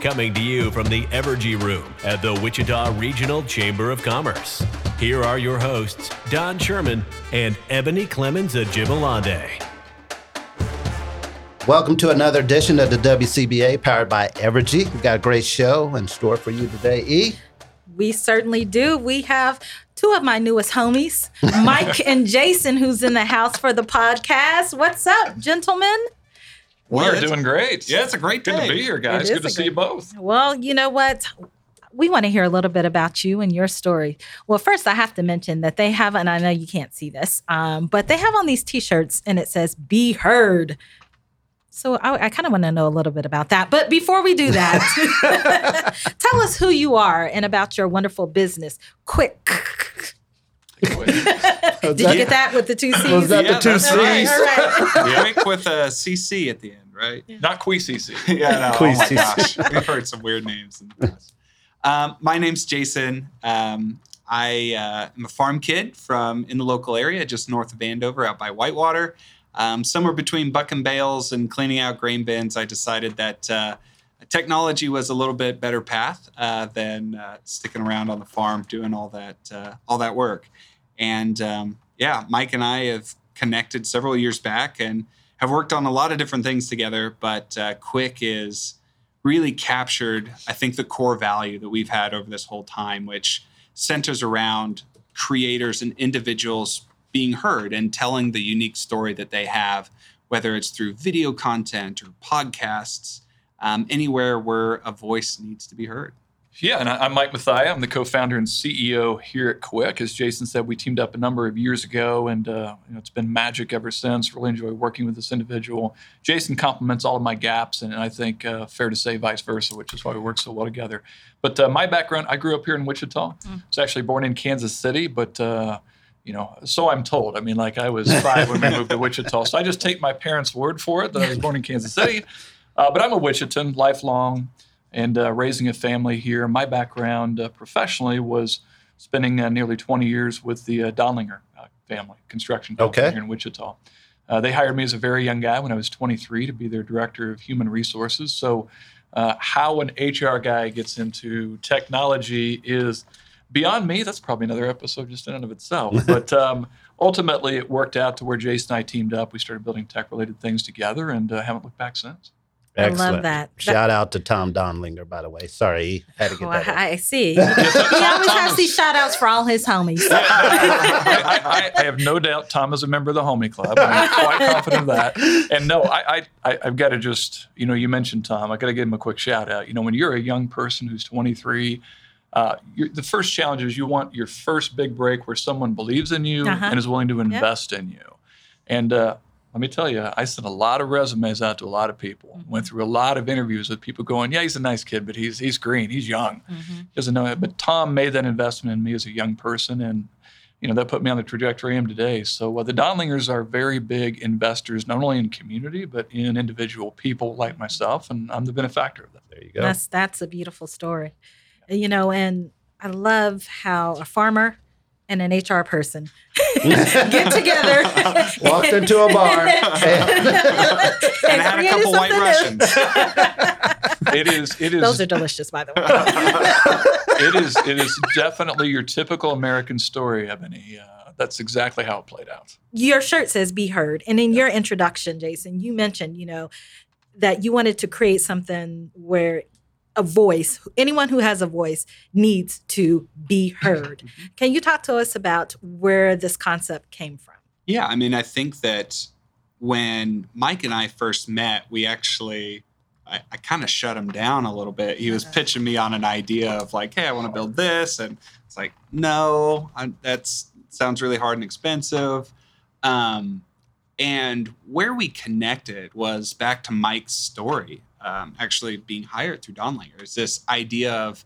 Coming to you from the Evergy Room at the Wichita Regional Chamber of Commerce. Here are your hosts, Don Sherman and Ebony Clemons Ajibolade. Welcome to another edition of the WCBA powered by Evergy. We've got a great show in store for you today, E. We certainly do. We have two of my newest homies, Mike and Jason, who's in the house for the podcast. What's up, gentlemen? We Well, are doing great. Yeah, it's a great Good day. to be here, guys. is Good to a see you both. Well, you know what? We want to hear a little bit about you and your story. Well, first, I have to mention that they have, and I know you can't see this, um, but they have on these t shirts and it says, Be Heard. So I, I kind of want to know a little bit about that. But before we do that, tell us who you are and about your wonderful business. Quicc. Did you get that with the two C's? Was that Yeah, the two C's? right. All right. Quick with a CC at the end, right? Not Queecc. yeah, no, oh my gosh. We've heard some weird names. In the past. Um, my name's Jason. Um, I uh, am a farm kid from in the local area, just north of Andover, out by Whitewater. Um, somewhere between buck and bales and cleaning out grain bins, I decided that uh, technology was a little bit better path uh, than uh, sticking around on the farm doing all that uh, all that work. And um, yeah, Mike and I have connected several years back and have worked on a lot of different things together. But uh, Quicc is really captured, I think, the core value that we've had over this whole time, which centers around creators and individuals being heard and telling the unique story that they have, whether it's through video content or podcasts, um, anywhere where a voice needs to be heard. Yeah, and I, I'm Mike Mathia. I'm the co-founder and CEO here at Quicc. As Jason said, we teamed up a number of years ago, and uh, you know, it's been magic ever since. Really enjoy working with this individual. Jason complements all of my gaps, and I think uh, fair to say vice versa, which is why we work so well together. But uh, my background, I grew up here in Wichita. I was actually born in Kansas City, but uh, you know, so I'm told. I mean, like I was five when we moved to Wichita, so I just take my parents' word for it that I was born in Kansas City. Uh, but I'm a Wichitan, lifelong, and uh, raising a family here. My background uh, professionally was spending uh, nearly 20 years with the uh, Dondlinger uh, family, construction company Okay. here in Wichita. Uh, they hired me as a very young guy when I was 23 to be their director of human resources. So, uh, how an HR guy gets into technology is beyond me. That's probably another episode just in and of itself. but um, ultimately, it worked out to where Jason and I teamed up. We started building tech related things together and uh, haven't looked back since. I love Excellent. that. Shout out to Tom Dondlinger, by the way. Sorry. Had to get Oh, that. I, I see. he always has these shout outs for all his homies. I, I, I have no doubt Tom is a member of the Homie Club. I'm quite confident of that. And no, I, I, I, I've got to just, you know, you mentioned Tom. I got to give him a quick shout out. You know, when you're a young person who's 23, uh, you're, the first challenge is you want your first big break where someone believes in you Uh-huh. and is willing to invest in you. And uh, let me tell you, I sent a lot of resumes out to a lot of people. Went through a lot of interviews with people going, "Yeah, he's a nice kid, but he's he's green, he's young, he doesn't know it." But Tom made that investment in me as a young person, and you know that put me on the trajectory I am today. So uh, the Dondlingers are very big investors, not only in community but in individual people like myself, and I'm the benefactor of that. There you go. That's that's a beautiful story. You know, and I love how a farmer and an HR person get together. Walked into a bar. And I had a created couple white something. Russians. It is. It is. Those are delicious, by the way. it is. It is definitely your typical American story, Ebony. Uh, that's exactly how it played out. Your shirt says "Be Heard," and in your introduction, Jason, you mentioned, you know, that you wanted to create something where a voice, anyone who has a voice needs to be heard. Can you talk to us about where this concept came from? Yeah, I mean, I think that when Mike and I first met, we actually, I, I kind of shut him down a little bit. He was pitching me on an idea of like, hey, I want to build this. And it's like, no, I, that's sounds really hard and expensive. Um, and where we connected was back to Mike's story, um, actually being hired through Dondlinger. Is this idea of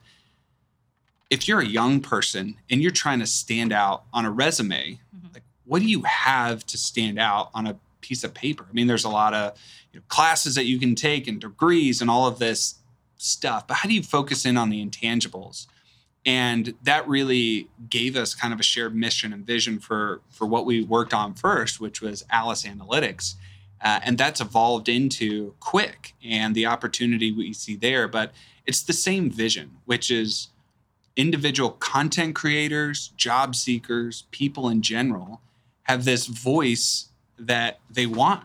if you're a young person and you're trying to stand out on a resume, Mhm. like what do you have to stand out on a piece of paper? I mean, there's a lot of you know, classes that you can take and degrees and all of this stuff, but how do you focus in on the intangibles? And that really gave us kind of a shared mission and vision for for what we worked on first, which was Alice Analytics. Uh, and that's evolved into Quicc and the opportunity we see there. But it's the same vision, which is individual content creators, job seekers, people in general have this voice that they want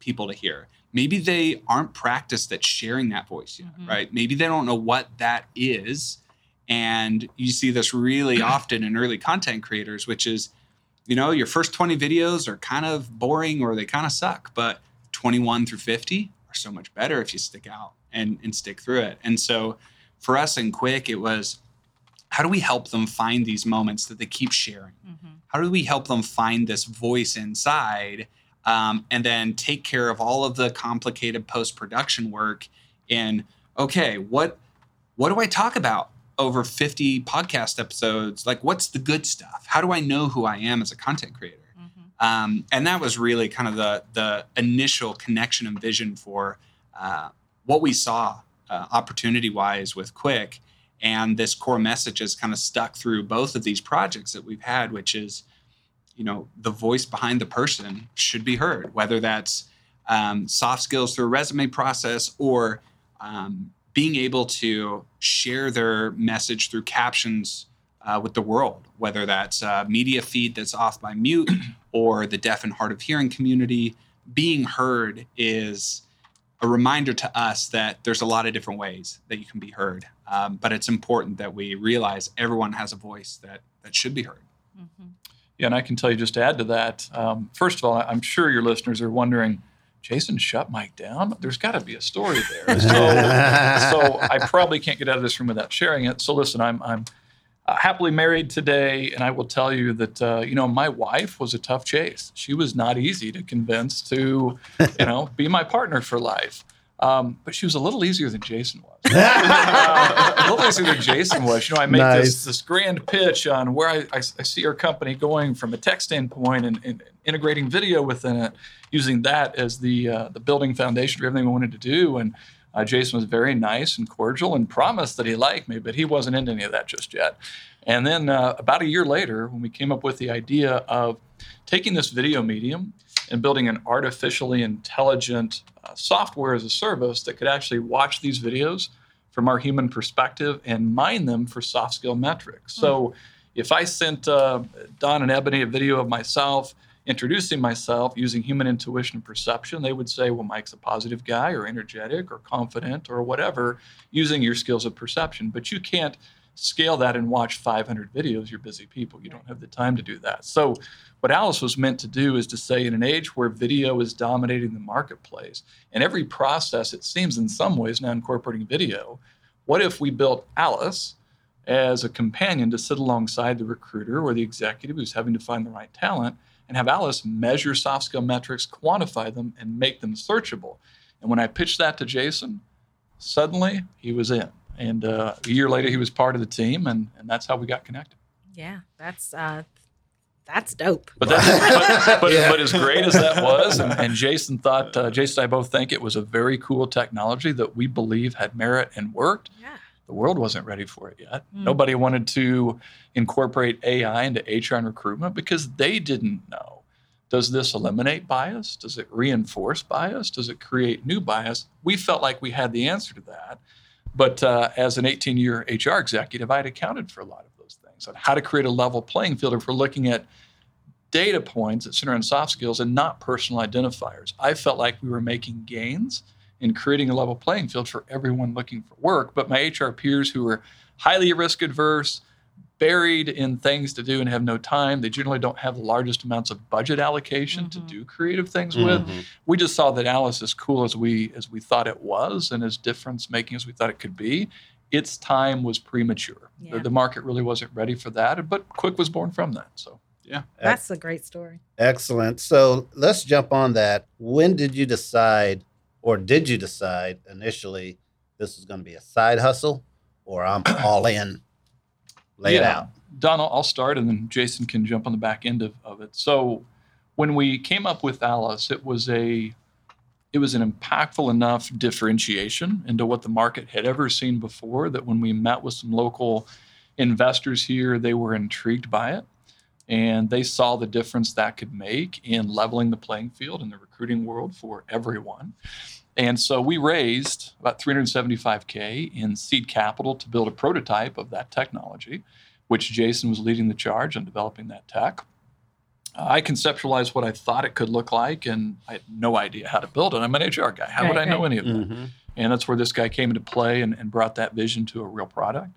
people to hear. Maybe they aren't practiced at sharing that voice yet, Mhm. right? Maybe they don't know what that is. And you see this really often in early content creators, which is, you know, your first 20 videos are kind of boring or they kind of suck, but 21 through 50 are so much better if you stick out and, and stick through it. And so for us in Quicc, it was how do we help them find these moments that they keep sharing? How do we help them find this voice inside um, and then take care of all of the complicated post production work in okay, what what do I talk about over 50 podcast episodes? Like, what's the good stuff? How do I know who I am as a content creator? Um, and that was really kind of the the initial connection and vision for uh, what we saw uh, opportunity wise with Quicc. And this core message has kind of stuck through both of these projects that we've had, which is, you know, the voice behind the person should be heard, whether that's um, soft skills through a resume process or um, being able to share their message through captions uh, with the world, whether that's a media feed that's off by mute or the deaf and hard of hearing community. Being heard is a reminder to us that there's a lot of different ways that you can be heard. Um, but it's important that we realize everyone has a voice that that should be heard. Yeah, and I can tell you just to add to that. Um, first of all, I'm sure your listeners are wondering, Jason shut Mike down. There's got to be a story there. So, so I probably can't get out of this room without sharing it. So listen, I'm I'm uh, happily married today, and I will tell you that uh, you know my wife was a tough chase. She was not easy to convince to, you know, be my partner for life. Um, but she was a little easier than Jason was. Uh, a little easier than Jason was. You know, I make Nice. this this grand pitch on where I, I, I see our company going from a tech standpoint and, and integrating video within it, using that as the uh, the building foundation for everything we wanted to do. And uh, Jason was very nice and cordial and promised that he liked me, but he wasn't into any of that just yet. And then uh, about a year later, when we came up with the idea of taking this video medium and building an artificially intelligent uh, software as a service that could actually watch these videos from our human perspective and mine them for soft skill metrics. So if I sent uh, Don and Ebony a video of myself introducing myself using human intuition and perception, they would say, well, Mike's a positive guy or energetic or confident or whatever using your skills of perception. But you can't scale that and watch 500 videos. You're busy people. You don't have the time to do that. So, what Alice was meant to do is to say, in an age where video is dominating the marketplace, and every process, it seems in some ways now incorporating video, what if we built Alice as a companion to sit alongside the recruiter or the executive who's having to find the right talent and have Alice measure soft skill metrics, quantify them, and make them searchable? And when I pitched that to Jason, suddenly he was in. And uh, a year later, he was part of the team, and, and that's how we got connected. Yeah, that's uh, that's dope. But that's but, but, Yeah. but as great as that was, and, and Jason thought, uh, Jason and I both think it was a very cool technology that we believe had merit and worked. Yeah. The world wasn't ready for it yet. Mm. Nobody wanted to incorporate AI into HR and recruitment because they didn't know. Does this eliminate bias? Does it reinforce bias? Does it create new bias? We felt like we had the answer to that. But uh, as an 18 year HR executive, I had accounted for a lot of those things on how to create a level playing field if we're looking at data points that center on soft skills and not personal identifiers. I felt like we were making gains in creating a level playing field for everyone looking for work. But my HR peers who are highly risk adverse, buried in things to do and have no time. They generally don't have the largest amounts of budget allocation mm-hmm. to do creative things mm-hmm. with. We just saw that Alice, as cool as we as we thought it was, and as difference making as we thought it could be, its time was premature. Yeah. The, the, market really wasn't ready for that, but Quicc was born from that. So. Yeah. That's a great story. Excellent. So let's jump on that. When did you decide, or did you decide initially, this is going to be a side hustle, or I'm all in? Lay yeah. it out. Don, I'll start and then Jason can jump on the back end of, of it. So when we came up with Alice, it was a it was an impactful enough differentiation into what the market had ever seen before that when we met with some local investors here, they were intrigued by it. And they saw the difference that could make in leveling the playing field in the recruiting world for everyone. And so we raised about 375K in seed capital to build a prototype of that technology, which Jason was leading the charge on developing that tech. I conceptualized what I thought it could look like, and I had no idea how to build it. I'm an HR guy. How right, would I know any of that? Mm-hmm. And that's where this guy came into play and, and, brought that vision to a real product.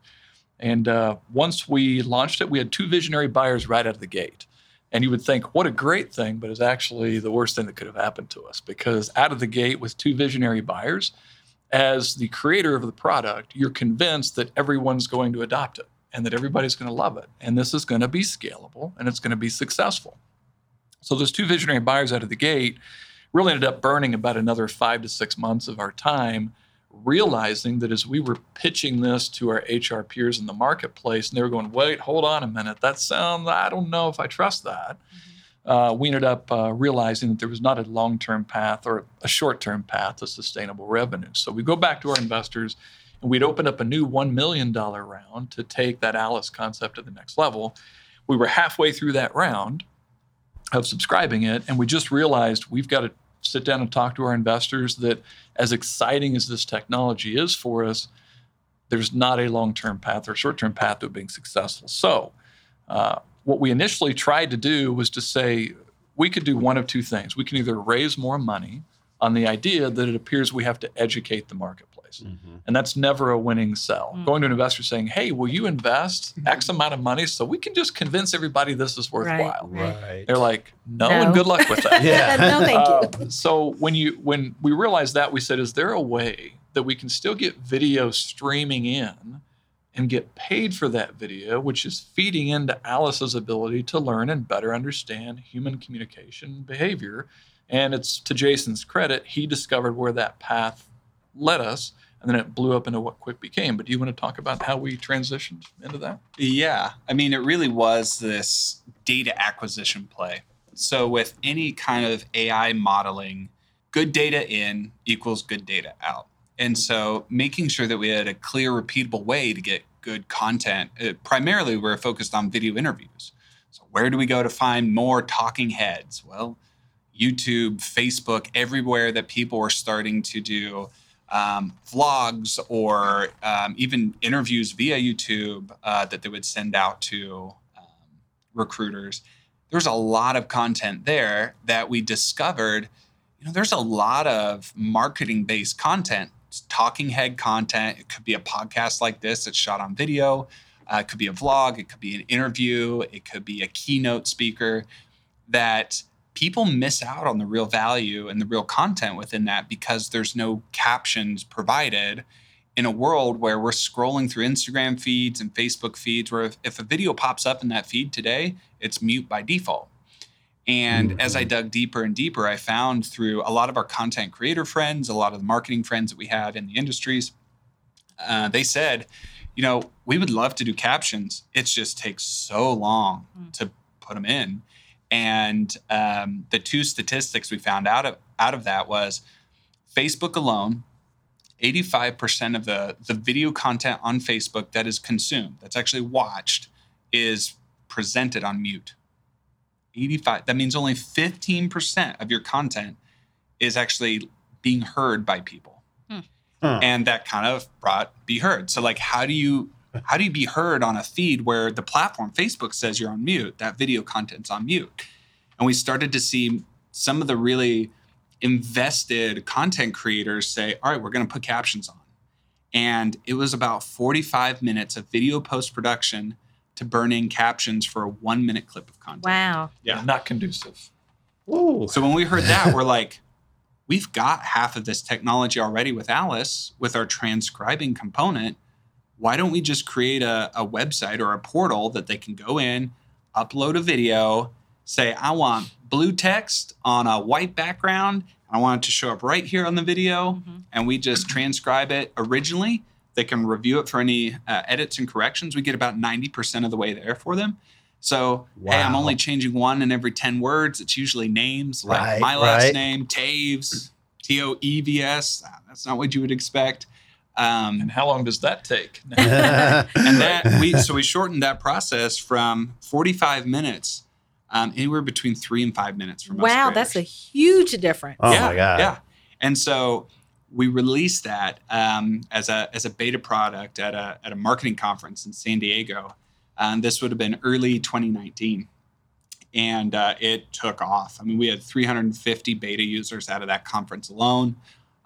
And uh, once we launched it, we had two visionary buyers right out of the gate. And you would think, what a great thing, but it's actually the worst thing that could have happened to us because out of the gate with two visionary buyers, as the creator of the product, you're convinced that everyone's going to adopt it and that everybody's going to love it. And this is going to be scalable and it's going to be successful. So those two visionary buyers out of the gate really ended up burning about another five to six months of our time realizing that as we were pitching this to our HR peers in the marketplace, and they were going, wait, hold on a minute, that sounds, I don't know if I trust that. Mm-hmm. Uh, we ended up uh, realizing that there was not a long term path or a short term path to sustainable revenue. So we go back to our investors and we'd opened up a new $1 million round to take that Alice concept to the next level. We were halfway through that round of subscribing it, and we just realized we've got to sit down and talk to our investors that as exciting as this technology is for us, there's not a long term path or short term path to being successful. So, uh, what we initially tried to do was to say we could do one of two things. We can either raise more money on the idea that it appears we have to educate the market Mm-hmm. And that's never a winning sell. Mm-hmm. Going to an investor saying, hey, will you invest X amount of money so we can just convince everybody this is worthwhile? Right. right. They're like, no, no, and good luck with that. yeah. no, thank you. Uh, so when you when we realized that, we said, is there a way that we can still get video streaming in and get paid for that video, which is feeding into Alice's ability to learn and better understand human communication behavior. And it's to Jason's credit, he discovered where that path led us and then it blew up into what Quicc became. But do you want to talk about how we transitioned into that? Yeah. I mean, it really was this data acquisition play. So, with any kind of AI modeling, good data in equals good data out. And so, making sure that we had a clear, repeatable way to get good content, uh, primarily we're focused on video interviews. So, where do we go to find more talking heads? Well, YouTube, Facebook, everywhere that people were starting to do um, vlogs or um, even interviews via YouTube uh, that they would send out to um, recruiters. There's a lot of content there that we discovered. You know, there's a lot of marketing based content, talking head content. It could be a podcast like this that's shot on video. Uh, it could be a vlog. It could be an interview. It could be a keynote speaker that people miss out on the real value and the real content within that because there's no captions provided in a world where we're scrolling through Instagram feeds and Facebook feeds where if, if a video pops up in that feed today, it's mute by default. And mm-hmm. as I dug deeper and deeper, I found through a lot of our content creator friends, a lot of the marketing friends that we have in the industries, uh, they said, you know, we would love to do captions. It just takes so long mm-hmm. to put them in. And um, the two statistics we found out of out of that was Facebook alone, 85% of the, the video content on Facebook that is consumed, that's actually watched, is presented on mute. 85. That means only 15% of your content is actually being heard by people. Hmm. Huh. And that kind of brought be heard. So like how do you how do you be heard on a feed where the platform, Facebook, says you're on mute? That video content's on mute. And we started to see some of the really invested content creators say, all right, we're going to put captions on. And it was about 45 minutes of video post production to burn in captions for a one minute clip of content. Wow. Yeah, not conducive. Ooh. So when we heard that, we're like, we've got half of this technology already with Alice with our transcribing component. Why don't we just create a, a website or a portal that they can go in, upload a video, say, I want blue text on a white background. I want it to show up right here on the video, and we just transcribe it originally. They can review it for any uh, edits and corrections. We get about 90% of the way there for them. So, hey, I'm only changing one in every 10 words. It's usually names like Right, my last right. name, Toevs, T O E V S. That's not what you would expect. Um, And how long does that take? and that we so we shortened that process from 45 minutes um, anywhere between three and five minutes for most Wow, that's a huge difference. Oh yeah, my God. yeah and so we released that um, as a as a beta product at a at a marketing conference in San Diego um, this would have been early 2019 and uh, it took off I mean we had 350 beta users out of that conference alone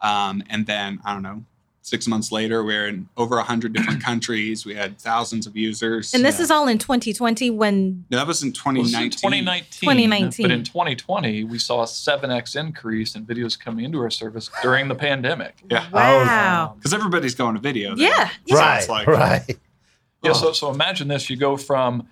um, and then I don't know six months later we're in over 100 different countries we had thousands of users And this Yeah. is all in 2020 when no, that was in Well, this is 2019 2019. 2019. But in 2020, we saw a 7x increase in videos coming into our service during the pandemic. Yeah. Wow. because everybody's going to video now. Yeah. So right. it's like- right. Yeah, Oh. so, so imagine this. You go from,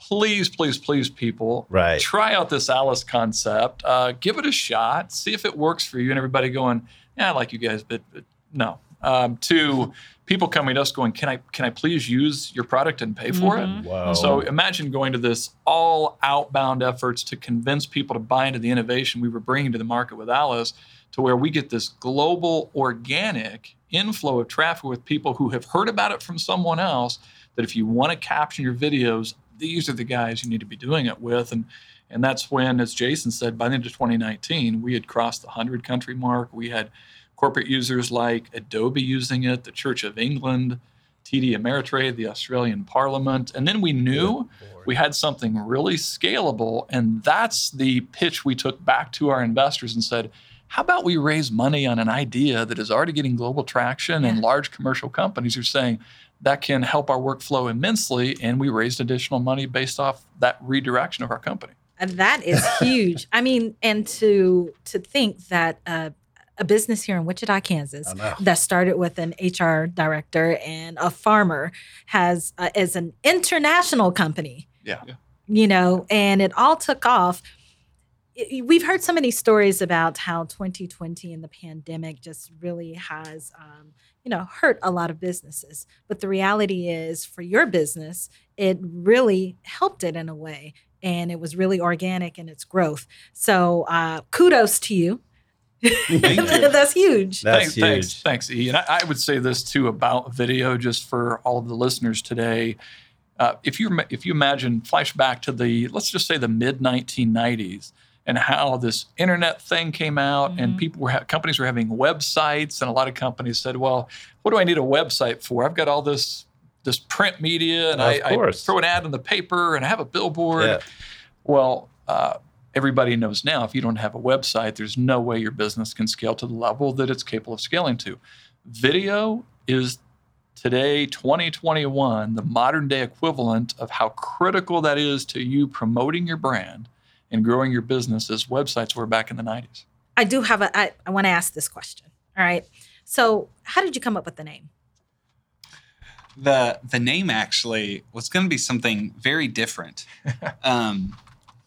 please, please, please, people, Right. try out this Alice concept, uh, give it a shot, see if it works for you, and everybody going, yeah, I like you guys, but, but no. Um, to people coming to us going, can I can I please use your product and pay for Mhm. it? Whoa. So imagine going to this all outbound efforts to convince people to buy into the innovation we were bringing to the market with Alice, to where we get this global organic inflow of traffic with people who have heard about it from someone else. That if you want to caption your videos, these are the guys you need to be doing it with, and and that's when, as Jason said, by the end of 2019, we had crossed the hundred country mark. We had corporate users like Adobe using it, the Church of England, TD Ameritrade, the Australian Parliament. And then we knew we had something really scalable. And that's the pitch we took back to our investors and said, how about we raise money on an idea that is already getting global traction and large commercial companies are saying that can help our workflow immensely? And we raised additional money based off that redirection of our company. And that is huge. I mean, and to to think that uh, a business here in Wichita, Kansas, that started with an HR director and a farmer has uh, is an international company. Yeah. You know, and it all took off. I- We've heard so many stories about how 2020 and the pandemic just really has, um, you know, hurt a lot of businesses. But the reality is, for your business, it really helped it in a way, and it was really organic in its growth. So, uh, kudos to you. Thank you. That's huge. That's thanks, huge. Thanks, thanks, E. And I, I would say this too about video, just for all of the listeners today. Uh, if you if you imagine flash back to the let's just say the mid 1990s and how this internet thing came out and Mhm. people were ha- companies were having websites and a lot of companies said, well, what do I need a website for? I've got all this this print media and Of I, I throw an ad in the paper and I have a billboard. Yeah. Well, uh, everybody knows now if you don't have a website, there's no way your business can scale to the level that it's capable of scaling to. Video is today, 2021, the modern day equivalent of how critical that is to you promoting your brand and growing your business as websites were back in the 90s. I do have a. I, I want to ask this question. All right. So, how did you come up with the name? the the name actually was going to be something very different um,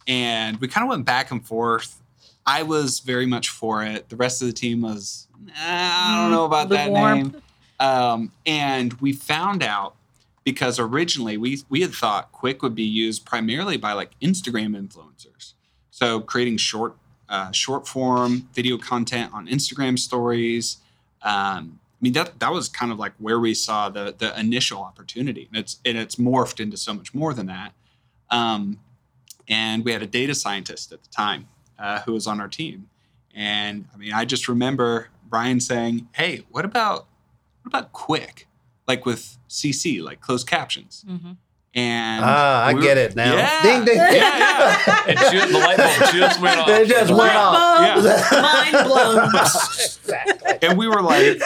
and we kind of went back and forth. I was very much for it. The rest of the team was "Nah, i don't know about that name. Um, and we found out because originally we we had thought Quicc would be used primarily by like instagram influencers. So creating short uh, short form video content on instagram stories um, I mean that that was kind of like where we saw the the initial opportunity, and it's and it's morphed into so much more than that. Um, and we had a data scientist at the time uh, who was on our team, and I mean I just remember Brian saying, "Hey, what about what about quick, like with CC, like closed captions?" Mhm. And Ah, I we get were- it now. Yeah. Ding, ding. Yeah, yeah. And ju- the light bulb just went off. It just went off. Yeah. Mind blown. exactly. and we were like,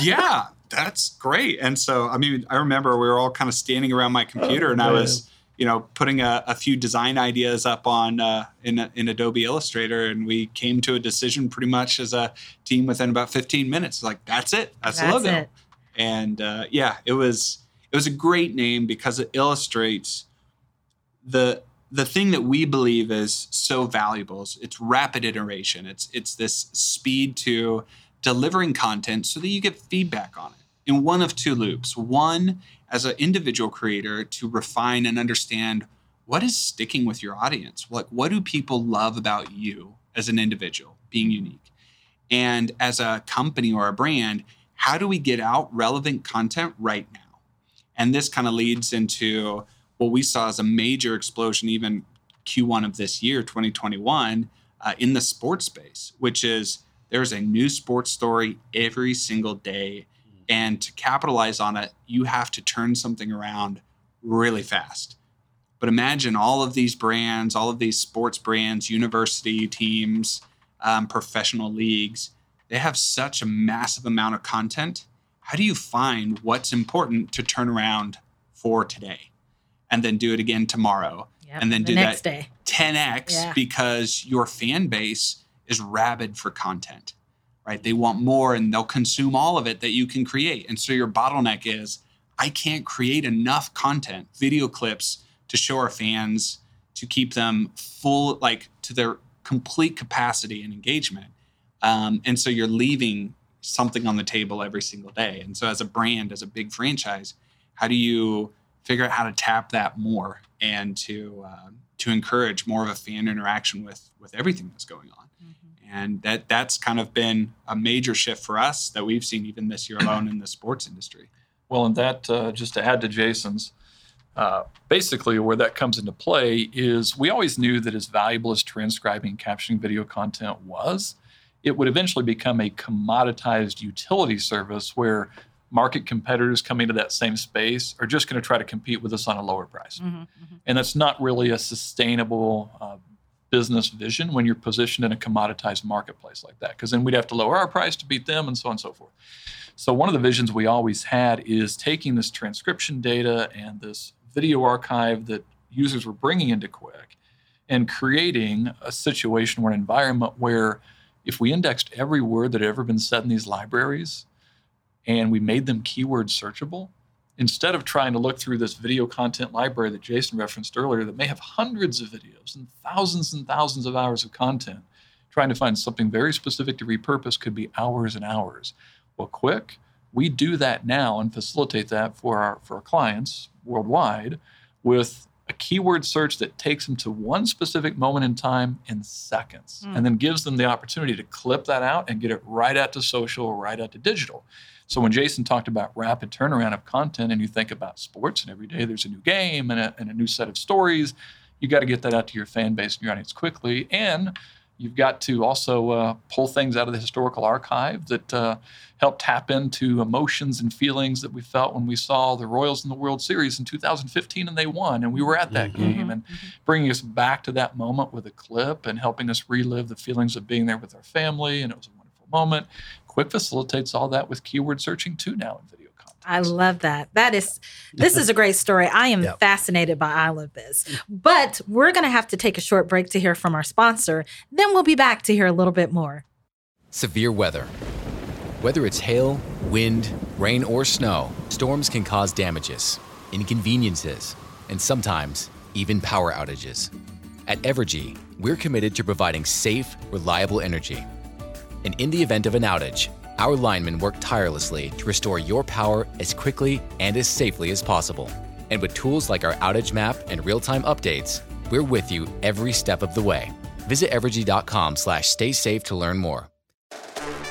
yeah, that's great. And so, I mean, I remember we were all kind of standing around my computer and I was, you know, putting a, a few design ideas up on uh, in, in Adobe Illustrator. And we came to a decision pretty much as a team within about 15 minutes. Like, that's it. That's, the logo. it. And uh, yeah, it was, it was a great name because it illustrates the the thing that we believe is so valuable is it's rapid iteration. It's it's this speed to delivering content so that you get feedback on it in one of two loops. One as an individual creator to refine and understand what is sticking with your audience. Like what do people love about you as an individual being unique? And as a company or a brand, how do we get out relevant content right now? And this kind of leads into what we saw as a major explosion, even Q1 of this year, 2021, uh, in the sports space, which is there's a new sports story every single day. And to capitalize on it, you have to turn something around really fast. But imagine all of these brands, all of these sports brands, university teams, um, professional leagues, they have such a massive amount of content. How do you find what's important to turn around for today and then do it again tomorrow Yep, and then the do that day. 10x Yeah. because your fan base is rabid for content, right? They want more and they'll consume all of it that you can create. And so your bottleneck is I can't create enough content, video clips to show our fans to keep them full, like to their complete capacity and engagement. Um, and so you're leaving something on the table every single day. And so as a brand, as a big franchise, how do you figure out how to tap that more and to uh, to encourage more of a fan interaction with with everything that's going on? And that that's kind of been a major shift for us that we've seen even this year alone in the sports industry. Well, and that uh, just to add to Jason's, uh, basically where that comes into play is we always knew that as valuable as transcribing and captioning video content was, it would eventually become a commoditized utility service where market competitors coming to that same space are just going to try to compete with us on a lower price. And that's not really a sustainable uh, business vision when you're positioned in a commoditized marketplace like that, because then we'd have to lower our price to beat them and so on and so forth. So, one of the visions we always had is taking this transcription data and this video archive that users were bringing into Quick and creating a situation or an environment where if we indexed every word that had ever been said in these libraries and we made them keyword searchable, instead of trying to look through this video content library that Jason referenced earlier that may have hundreds of videos and thousands and thousands of hours of content, trying to find something very specific to repurpose could be hours and hours. Well, Quicc, we do that now and facilitate that for our for our clients worldwide with keyword search that takes them to one specific moment in time in seconds hmm. and then gives them the opportunity to clip that out and get it right out to social, right out to digital. So when Jason talked about rapid turnaround of content and you think about sports and every day there's a new game and a, and a new set of stories, you got to get that out to your fan base and your audience quickly. And you've got to also uh, pull things out of the historical archive that uh, help tap into emotions and feelings that we felt when we saw the Royals in the World Series in 2015 and they won and we were at that game and bringing us back to that moment with a clip and helping us relive the feelings of being there with our family and it was a wonderful moment. Quicc facilitates all that with keyword searching too now in video content. I love that. That is, this is a great story. I am Yep. fascinated by I Love this. But we're going to have to take a short break to hear from our sponsor. Then we'll be back to hear a little bit more. Severe weather. Whether it's hail, wind, rain, or snow, storms can cause damages, inconveniences, and sometimes even power outages. At Evergy, we're committed to providing safe, reliable energy. And in the event of an outage, our linemen work tirelessly to restore your power as quickly and as safely as possible. And with tools like our outage map and real-time updates, we're with you every step of the way. Visit evergy.com slash stay safe to learn more.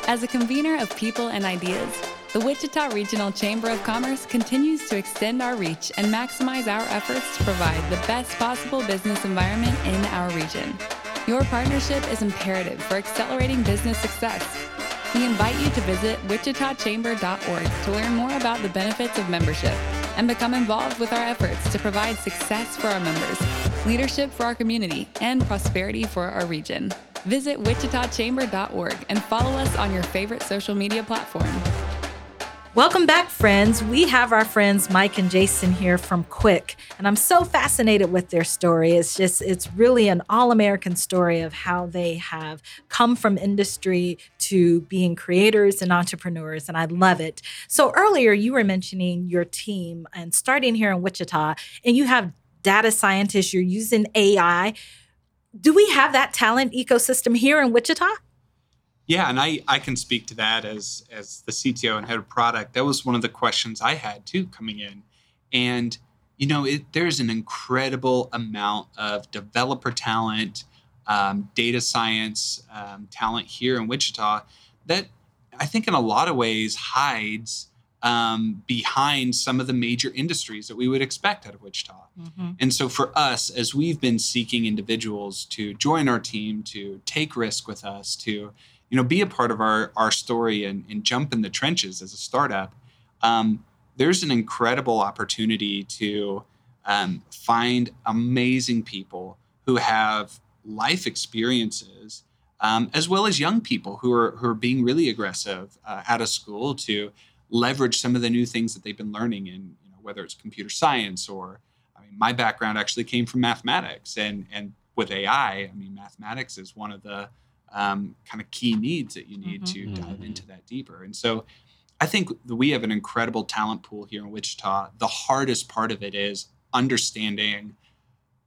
As a convener of people and ideas, the Wichita Regional Chamber of Commerce continues to extend our reach and maximize our efforts to provide the best possible business environment in our region. Your partnership is imperative for accelerating business success. We invite you to visit wichitachamber.org to learn more about the benefits of membership and become involved with our efforts to provide success for our members, leadership for our community, and prosperity for our region. Visit wichitachamber.org and follow us on your favorite social media platform. Welcome back, friends. We have our friends Mike and Jason here from Quicc, and I'm so fascinated with their story. It's just, it's really an all American story of how they have come from industry to being creators and entrepreneurs, and I love it. So, earlier you were mentioning your team and starting here in Wichita, and you have data scientists, you're using AI. Do we have that talent ecosystem here in Wichita? Yeah, and I, I can speak to that as as the CTO and head of product. That was one of the questions I had too coming in. And you know, it, there's an incredible amount of developer talent, um, data science um, talent here in Wichita that I think in a lot of ways hides um, behind some of the major industries that we would expect out of Wichita. Mm-hmm. And so for us, as we've been seeking individuals to join our team, to take risk with us, to you know, be a part of our our story and, and jump in the trenches as a startup. Um, there's an incredible opportunity to um, find amazing people who have life experiences, um, as well as young people who are who are being really aggressive uh, out of school to leverage some of the new things that they've been learning in, you know, whether it's computer science or I mean, my background actually came from mathematics, and and with AI, I mean, mathematics is one of the um, kind of key needs that you need mm-hmm. to dive mm-hmm. into that deeper. And so I think we have an incredible talent pool here in Wichita. The hardest part of it is understanding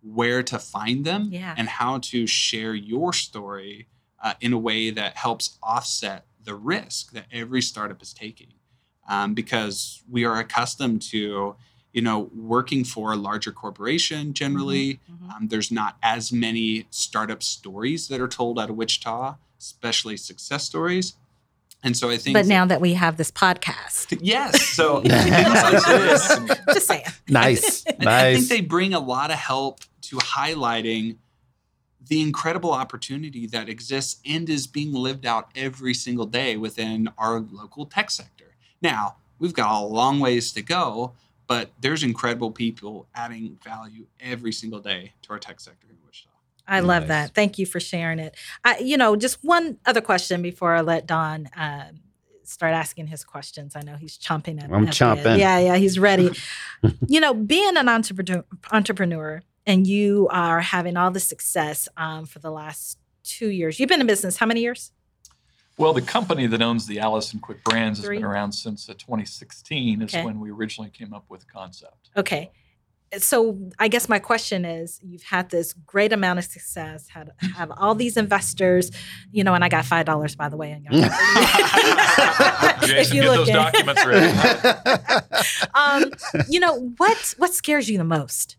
where to find them yeah. and how to share your story uh, in a way that helps offset the risk that every startup is taking. Um, because we are accustomed to you know, working for a larger corporation generally. Mm-hmm, mm-hmm. Um, there's not as many startup stories that are told out of Wichita, especially success stories. And so I think. But now that we have this podcast. Yes. So just saying. Nice. nice. I think they bring a lot of help to highlighting the incredible opportunity that exists and is being lived out every single day within our local tech sector. Now, we've got a long ways to go, but there's incredible people adding value every single day to our tech sector in Wichita. I nice. love that. Thank you for sharing it. I, you know, just one other question before I let Don uh, start asking his questions. I know he's chomping at. I'm at chomping. Yeah, yeah, he's ready. you know, being an entrepreneur, entrepreneur, and you are having all the success um, for the last two years. You've been in business how many years? Well, the company that owns the Alice and Quicc brands has been around since uh, 2016. Is when we originally came up with the concept. Okay, so I guess my question is: You've had this great amount of success, had have all these investors, you know, and I got five dollars by the way. And Jason, get those documents ready. um, you know what? What scares you the most?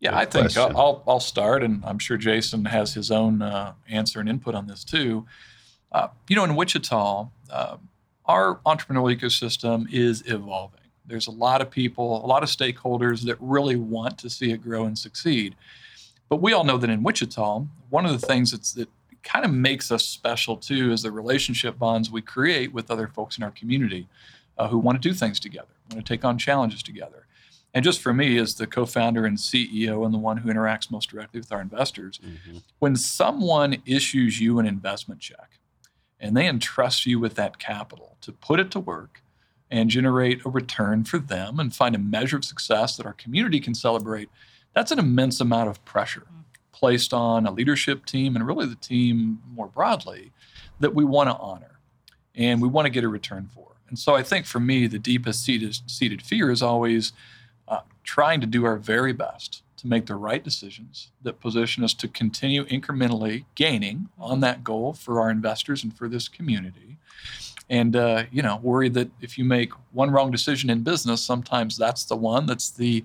Yeah, Good I think I'll, I'll start, and I'm sure Jason has his own uh, answer and input on this too. Uh, you know, in Wichita, uh, our entrepreneurial ecosystem is evolving. There's a lot of people, a lot of stakeholders that really want to see it grow and succeed. But we all know that in Wichita, one of the things that's, that kind of makes us special too is the relationship bonds we create with other folks in our community uh, who want to do things together, want to take on challenges together. And just for me, as the co founder and CEO and the one who interacts most directly with our investors, mm-hmm. when someone issues you an investment check, and they entrust you with that capital to put it to work and generate a return for them and find a measure of success that our community can celebrate, that's an immense amount of pressure mm. placed on a leadership team and really the team more broadly that we want to honor and we want to get a return for. And so I think for me, the deepest seated, seated fear is always uh, trying to do our very best to make the right decisions that position us to continue incrementally gaining on that goal for our investors and for this community. And, uh, you know, worry that if you make one wrong decision in business, sometimes that's the one that's the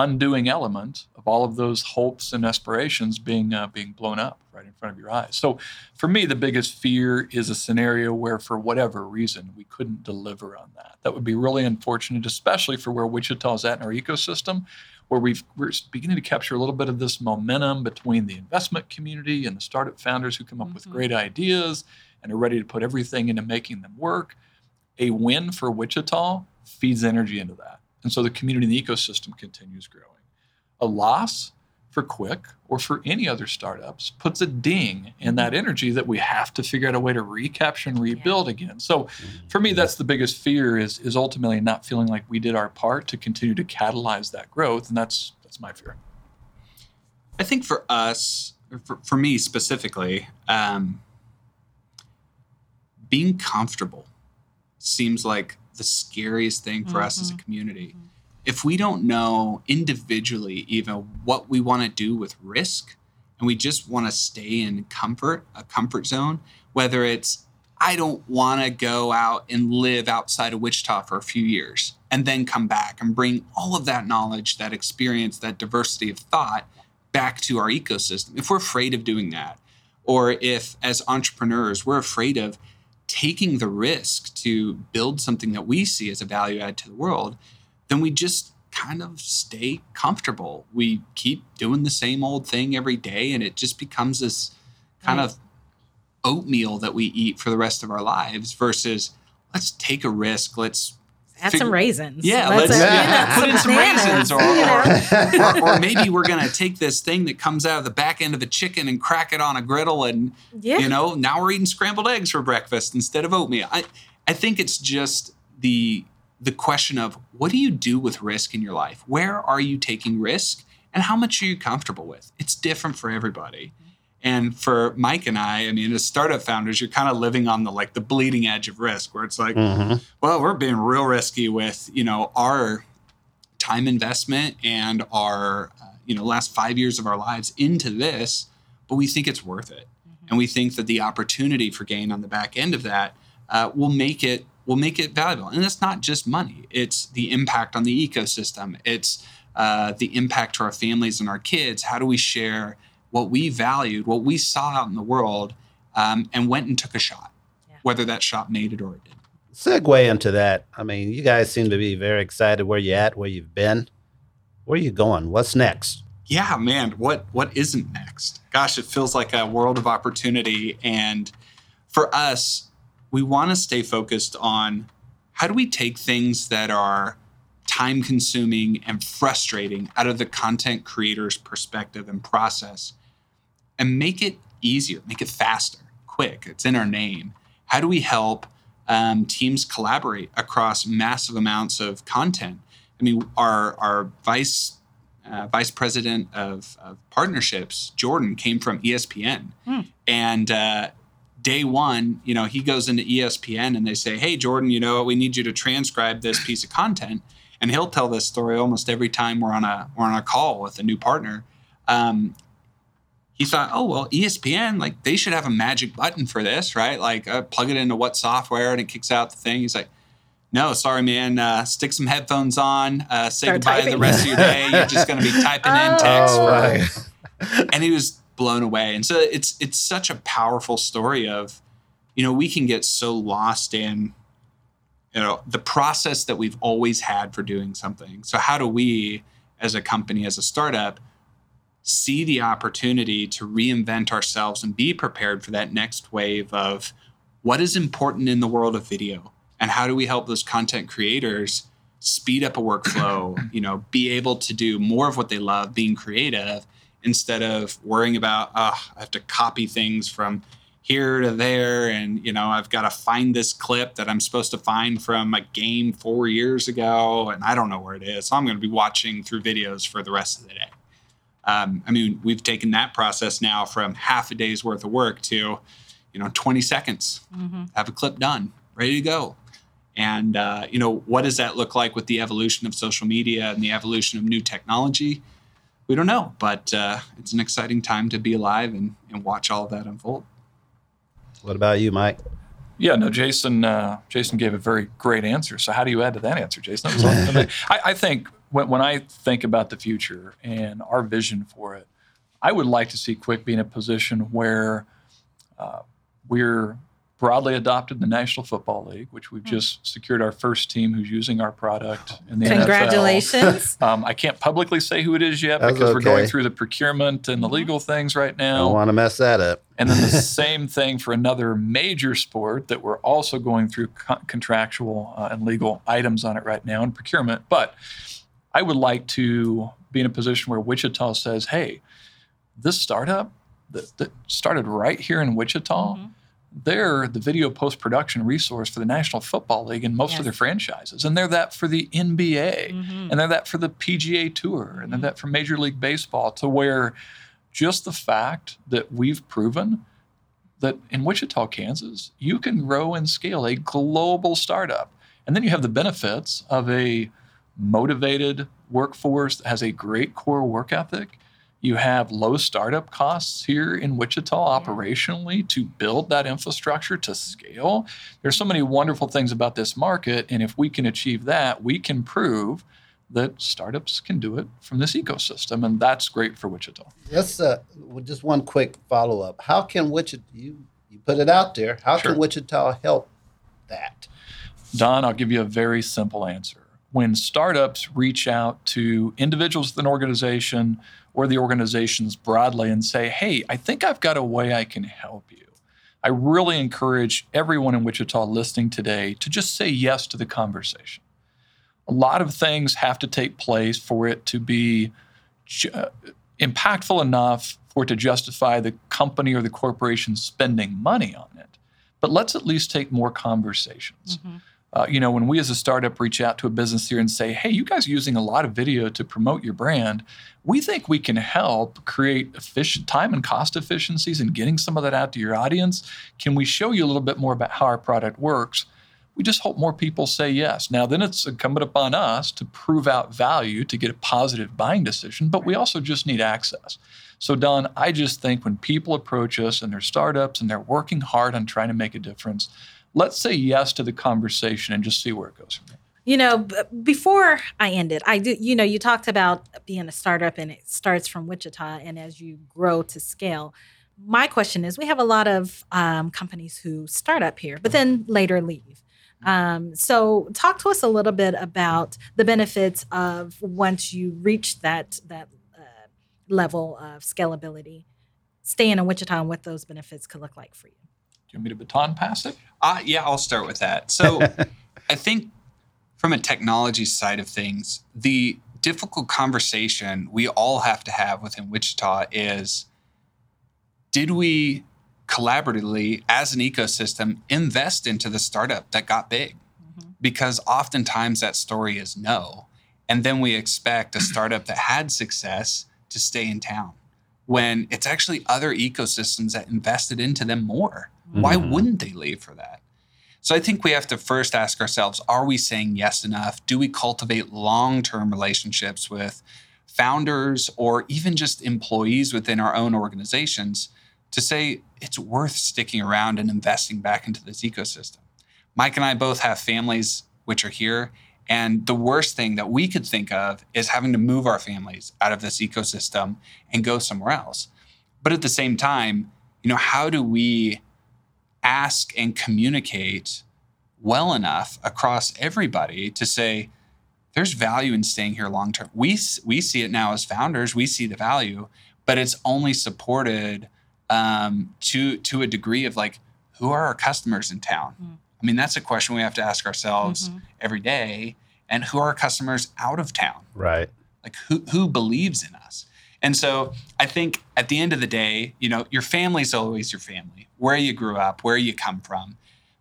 undoing element of all of those hopes and aspirations being uh, being blown up right in front of your eyes. So, for me, the biggest fear is a scenario where, for whatever reason, we couldn't deliver on that. That would be really unfortunate, especially for where Wichita is at in our ecosystem, where we are beginning to capture a little bit of this momentum between the investment community and the startup founders who come up mm-hmm. with great ideas and are ready to put everything into making them work. A win for Wichita feeds energy into that. And so the community and the ecosystem continues growing. A loss for Quicc or for any other startups puts a ding in that energy that we have to figure out a way to recapture and rebuild yeah. again. So for me, that's the biggest fear is is ultimately not feeling like we did our part to continue to catalyze that growth. And that's that's my fear. I think for us, for, for me specifically, um, being comfortable seems like the scariest thing for mm-hmm. us as a mm-hmm. community. Mm-hmm if we don't know individually even what we want to do with risk and we just want to stay in comfort, a comfort zone, whether it's I don't want to go out and live outside of Wichita for a few years and then come back and bring all of that knowledge, that experience, that diversity of thought back to our ecosystem. If we're afraid of doing that, or if as entrepreneurs we're afraid of taking the risk to build something that we see as a value add to the world, then we just kind of stay comfortable. We keep doing the same old thing every day, and it just becomes this kind right. of oatmeal that we eat for the rest of our lives versus let's take a risk. Let's add figure, some raisins. Yeah, let's, let's yeah. put in some raisins, or, or, or, or, maybe we're gonna take this thing that comes out of the back end of a chicken and crack it on a griddle, and yeah. you know now we're eating scrambled eggs for breakfast instead of oatmeal. I I think it's just the the question of what do you do with risk in your life? Where are you taking risk and how much are you comfortable with? It's different for everybody. And for Mike and I, I mean, as startup founders, you're kind of living on the like the bleeding edge of risk where it's like, mm-hmm. well, we're being real risky with, you know, our time investment and our, uh, you know, last five years of our lives into this, but we think it's worth it. Mm-hmm. And we think that the opportunity for gain on the back end of that uh, will make it will make it valuable. And it's not just money, it's the impact on the ecosystem, it's uh, the impact to our families and our kids. How do we share what we valued, what we saw out in the world, um, and went and took a shot, yeah. whether that shot made it or it didn't? Segue into that. I mean, you guys seem to be very excited where you're at, where you've been. Where are you going? What's next? Yeah, man, what what isn't next? Gosh, it feels like a world of opportunity. And for us, we want to stay focused on how do we take things that are time consuming and frustrating out of the content creator's perspective and process and make it easier, make it faster, quick. It's in our name. How do we help um, teams collaborate across massive amounts of content? I mean, our, our vice uh, vice president of, of, partnerships, Jordan, came from ESPN. Hmm. And uh, day one, you know, he goes into ESPN and they say, Hey, Jordan, you know, we need you to transcribe this piece of content. And he'll tell this story almost every time we're on a we're on a call with a new partner. Um, he thought, oh well, ESPN like they should have a magic button for this, right? Like uh, plug it into what software and it kicks out the thing. He's like, no, sorry, man. Uh, stick some headphones on. Uh, say Start goodbye typing. to the rest of your day. You're just going to be typing in text. Oh, for, and he was blown away. And so it's it's such a powerful story of, you know, we can get so lost in, you know, the process that we've always had for doing something. So how do we, as a company, as a startup, see the opportunity to reinvent ourselves and be prepared for that next wave of what is important in the world of video and how do we help those content creators speed up a workflow you know be able to do more of what they love being creative instead of worrying about, oh, I have to copy things from here to there and you know i've got to find this clip that i'm supposed to find from a game four years ago and i don't know where it is so i'm going to be watching through videos for the rest of the day um, i mean we've taken that process now from half a day's worth of work to you know 20 seconds mm-hmm. have a clip done ready to go and uh, you know what does that look like with the evolution of social media and the evolution of new technology we don't know, but uh, it's an exciting time to be alive and, and watch all of that unfold. What about you, Mike? Yeah, no, Jason. Uh, Jason gave a very great answer. So, how do you add to that answer, Jason? That I, I, think when, when I think about the future and our vision for it, I would like to see Quicc be in a position where uh, we're broadly adopted in the National Football League, which we've just secured our first team who's using our product in the NFL. Congratulations. Um, I can't publicly say who it is yet That's because we're going through the procurement and the legal things right now. Don't want to mess that up. And then the same thing for another major sport that we're also going through co- contractual uh, and legal items on it right now in procurement. But I would like to be in a position where Wichita says, hey, this startup that, that started right here in Wichita, they're the video post production resource for the National Football League and most Yes. of their franchises. And they're that for the NBA, Mhm. and they're that for the PGA Tour, and they're that for Major League Baseball, to where just the fact that we've proven that in Wichita, Kansas, you can grow and scale a global startup. And then you have the benefits of a motivated workforce that has a great core work ethic. You have low startup costs here in Wichita operationally to build that infrastructure to scale. There's so many wonderful things about this market. And if we can achieve that, we can prove that startups can do it from this ecosystem. And that's great for Wichita. Let's uh, well, just one quick follow up. How can Wichita you you put it out there? How Sure. can Wichita help that? Don, I'll give you a very simple answer. When startups reach out to individuals within an organization or the organizations broadly and say, hey, I think I've got a way I can help you, I really encourage everyone in Wichita listening today to just say yes to the conversation. A lot of things have to take place for it to be ju- uh, impactful enough for it to justify the company or the corporation spending money on it. But let's at least take more conversations. Uh, you know, when we as a startup reach out to a business here and say, hey, you guys are using a lot of video to promote your brand, we think we can help create efficient time and cost efficiencies in getting some of that out to your audience. Can we show you a little bit more about how our product works? We just hope more people say yes. Now, then it's incumbent upon us to prove out value to get a positive buying decision, but we also just need access. So, Don, I just think when people approach us and they're startups and they're working hard on trying to make a difference, let's say yes to the conversation and just see where it goes from there. You know, b- before I ended, I do. You know, you talked about being a startup, and it starts from Wichita, and as you grow to scale. My question is: We have a lot of um, companies who start up here, but then later leave. Um, so, talk to us a little bit about the benefits of once you reach that that uh, level of scalability, staying in Wichita, and what those benefits could look like for you. Do you want me to baton pass it? Uh, yeah, I'll start with that. So I think from a technology side of things, the difficult conversation we all have to have within Wichita is did we collaboratively, as an ecosystem, invest into the startup that got big? Because oftentimes that story is no. And then we expect a startup that had success to stay in town when it's actually other ecosystems that invested into them more. Why mm-hmm. wouldn't they leave for that? So I think we have to first ask ourselves are we saying yes enough? Do we cultivate long term relationships with founders or even just employees within our own organizations to say it's worth sticking around and investing back into this ecosystem? Mike and I both have families which are here. And the worst thing that we could think of is having to move our families out of this ecosystem and go somewhere else. But at the same time, you know, how do we ask and communicate well enough across everybody to say there's value in staying here long term. We we see it now as founders. We see the value, but it's only supported um, to to a degree of like who are our customers in town. I mean, that's a question we have to ask ourselves every day. And who are our customers out of town? Right. like who who believes in us and so i think at the end of the day you know your family's always your family where you grew up where you come from.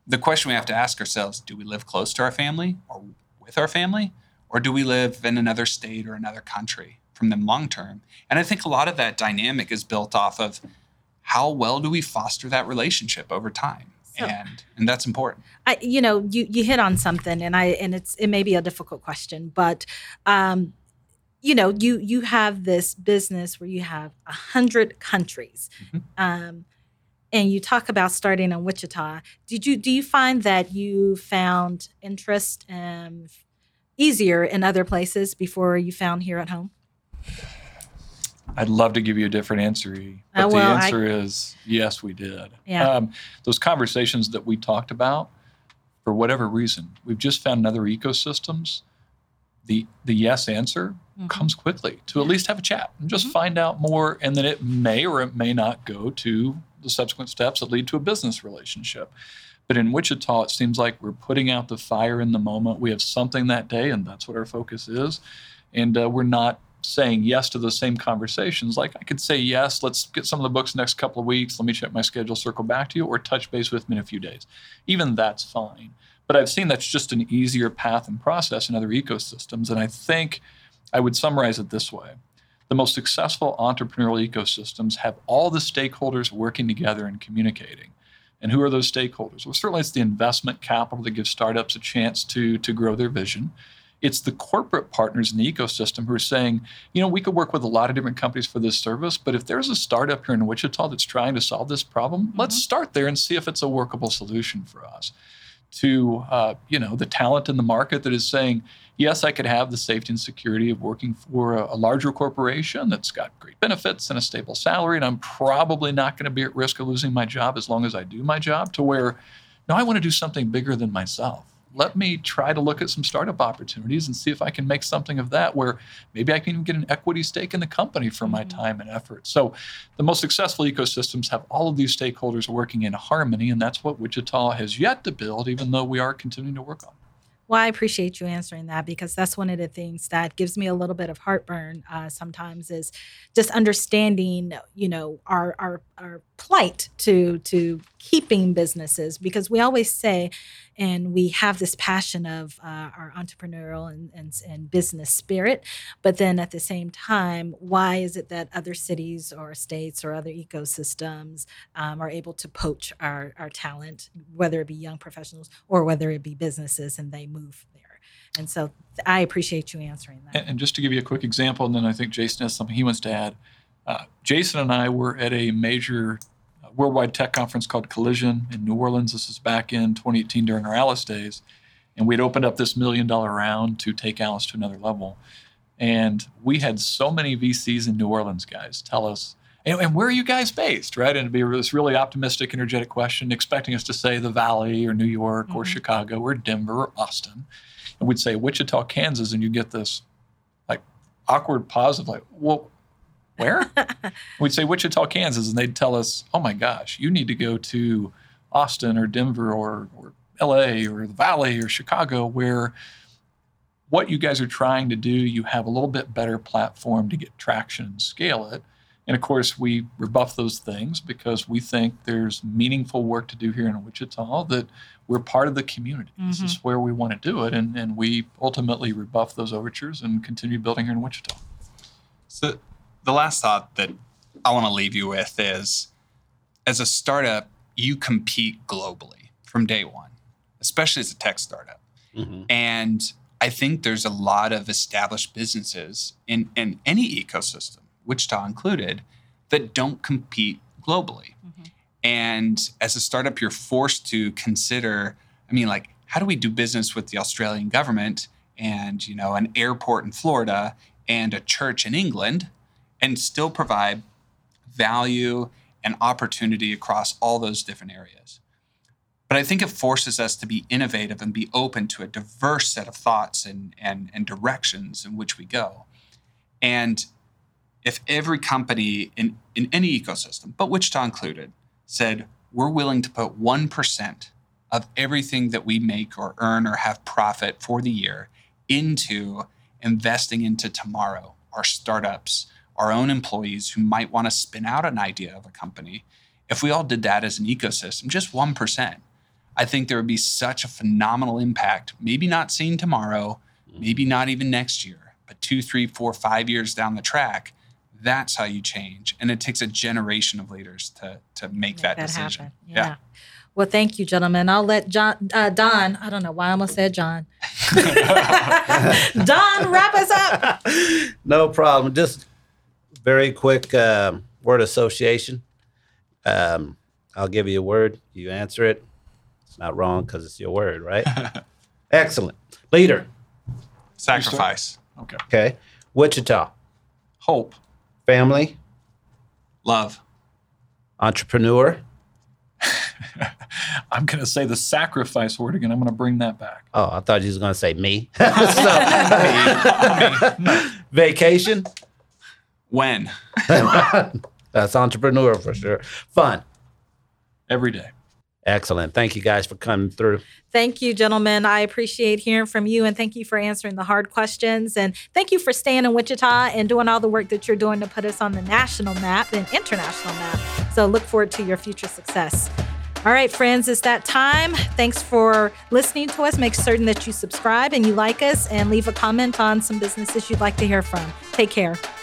The question we have to ask ourselves do we live close to our family or with our family? Or do we live in another state or another country from them long term? And i think a lot of that dynamic is built off of how well do we foster that relationship over time? So- and and that's important. I, you know, you you hit on something, and I and it's it may be a difficult question, but um, you know, you you have this business where you have a hundred countries, Mhm. um, and you talk about starting in Wichita. Did you do you find that you found interest um, easier in other places before you found here at home? I'd love to give you a different answer, E, but Uh, well, the I- answer is yes, we did. Yeah. Um, those conversations that we talked about, for whatever reason, we've just found in other ecosystems. The the yes answer Mhm. comes quickly to at least have a chat and just Mhm. find out more, and then it may or it may not go to the subsequent steps that lead to a business relationship. But in Wichita, it seems like we're putting out the fire in the moment. We have something that day, and that's what our focus is. And uh, we're not saying yes to the same conversations. Like I could say yes, let's get some of the books next couple of weeks. Let me check my schedule, circle back to you, or touch base with me in a few days. Even that's fine. But I've seen that's just an easier path and process in other ecosystems. And I think I would summarize it this way the most successful entrepreneurial ecosystems have all the stakeholders working together and communicating. And who are those stakeholders? Well, certainly it's the investment capital that gives startups a chance to, to grow their vision. It's the corporate partners in the ecosystem who are saying, you know, we could work with a lot of different companies for this service, but if there's a startup here in Wichita that's trying to solve this problem, mm-hmm. let's start there and see if it's a workable solution for us. To uh, you know, the talent in the market that is saying, yes, I could have the safety and security of working for a, a larger corporation that's got great benefits and a stable salary, and I'm probably not going to be at risk of losing my job as long as I do my job. To where, no, I want to do something bigger than myself. Let me try to look at some startup opportunities and see if I can make something of that where maybe I can even get an equity stake in the company for my time and effort. So, the most successful ecosystems have all of these stakeholders working in harmony, and that's what Wichita has yet to build, even though we are continuing to work on. Well, I appreciate you answering that because that's one of the things that gives me a little bit of heartburn uh, sometimes is just understanding, you know, our our our plight to to keeping businesses because we always say, and we have this passion of uh, our entrepreneurial and, and and business spirit, but then at the same time, why is it that other cities or states or other ecosystems um, are able to poach our our talent, whether it be young professionals or whether it be businesses, and they move there. And so I appreciate you answering that. And, and just to give you a quick example, and then I think Jason has something he wants to add. Uh, Jason and I were at a major uh, worldwide tech conference called Collision in New Orleans. This is back in 2018 during our Alice days. And we had opened up this million dollar round to take Alice to another level. And we had so many VCs in New Orleans guys tell us, and, and where are you guys based, right? And it'd be this really optimistic, energetic question, expecting us to say the Valley or New York or Mhm. Chicago or Denver or Austin. And we'd say Wichita, Kansas, and you get this like awkward pause of like, well, where? We'd say Wichita, Kansas, and they'd tell us, oh my gosh, you need to go to Austin or Denver or, or LA or the Valley or Chicago, where what you guys are trying to do, you have a little bit better platform to get traction and scale it. And of course, we rebuff those things because we think there's meaningful work to do here in Wichita, that we're part of the community. This is mm-hmm. where we want to do it. And, and we ultimately rebuff those overtures and continue building here in Wichita. So, the last thought that I want to leave you with is as a startup, you compete globally from day one, especially as a tech startup. Mhm. And I think there's a lot of established businesses in, in any ecosystem, Wichita included, that don't compete globally. And as a startup, you're forced to consider, I mean, like, how do we do business with the Australian government and, you know, an airport in Florida and a church in England and still provide value and opportunity across all those different areas? But I think it forces us to be innovative and be open to a diverse set of thoughts and, and, and directions in which we go. And if every company in, in any ecosystem, but Wichita included, said, we're willing to put 1% of everything that we make or earn or have profit for the year into investing into tomorrow, our startups, our own employees who might want to spin out an idea of a company. If we all did that as an ecosystem, just 1%, I think there would be such a phenomenal impact, maybe not seen tomorrow, maybe not even next year, but two, three, four, five years down the track. That's how you change. And it takes a generation of leaders to, to make that, decision. happen. Yeah. Well, thank you, gentlemen. I'll let John, uh, Don. I don't know why I almost said John. Don, wrap us up. no problem. Just very quick um, word association. Um, I'll give you a word. You answer it. It's not wrong because it's your word, right? Excellent. Leader. Sacrifice. Okay. Okay. Wichita. Hope. Family, Love. entrepreneur. I'm going to say the sacrifice word again. I'm going to bring that back. Oh, I thought you was going to say me. So- vacation. When? That's entrepreneur for sure. Fun. Every day. Excellent. Thank you guys for coming through. Thank you, gentlemen. I appreciate hearing from you and thank you for answering the hard questions. And thank you for staying in Wichita and doing all the work that you're doing to put us on the national map and international map. So look forward to your future success. All right, friends, it's that time. Thanks for listening to us. Make certain that you subscribe and you like us and leave a comment on some businesses you'd like to hear from. Take care.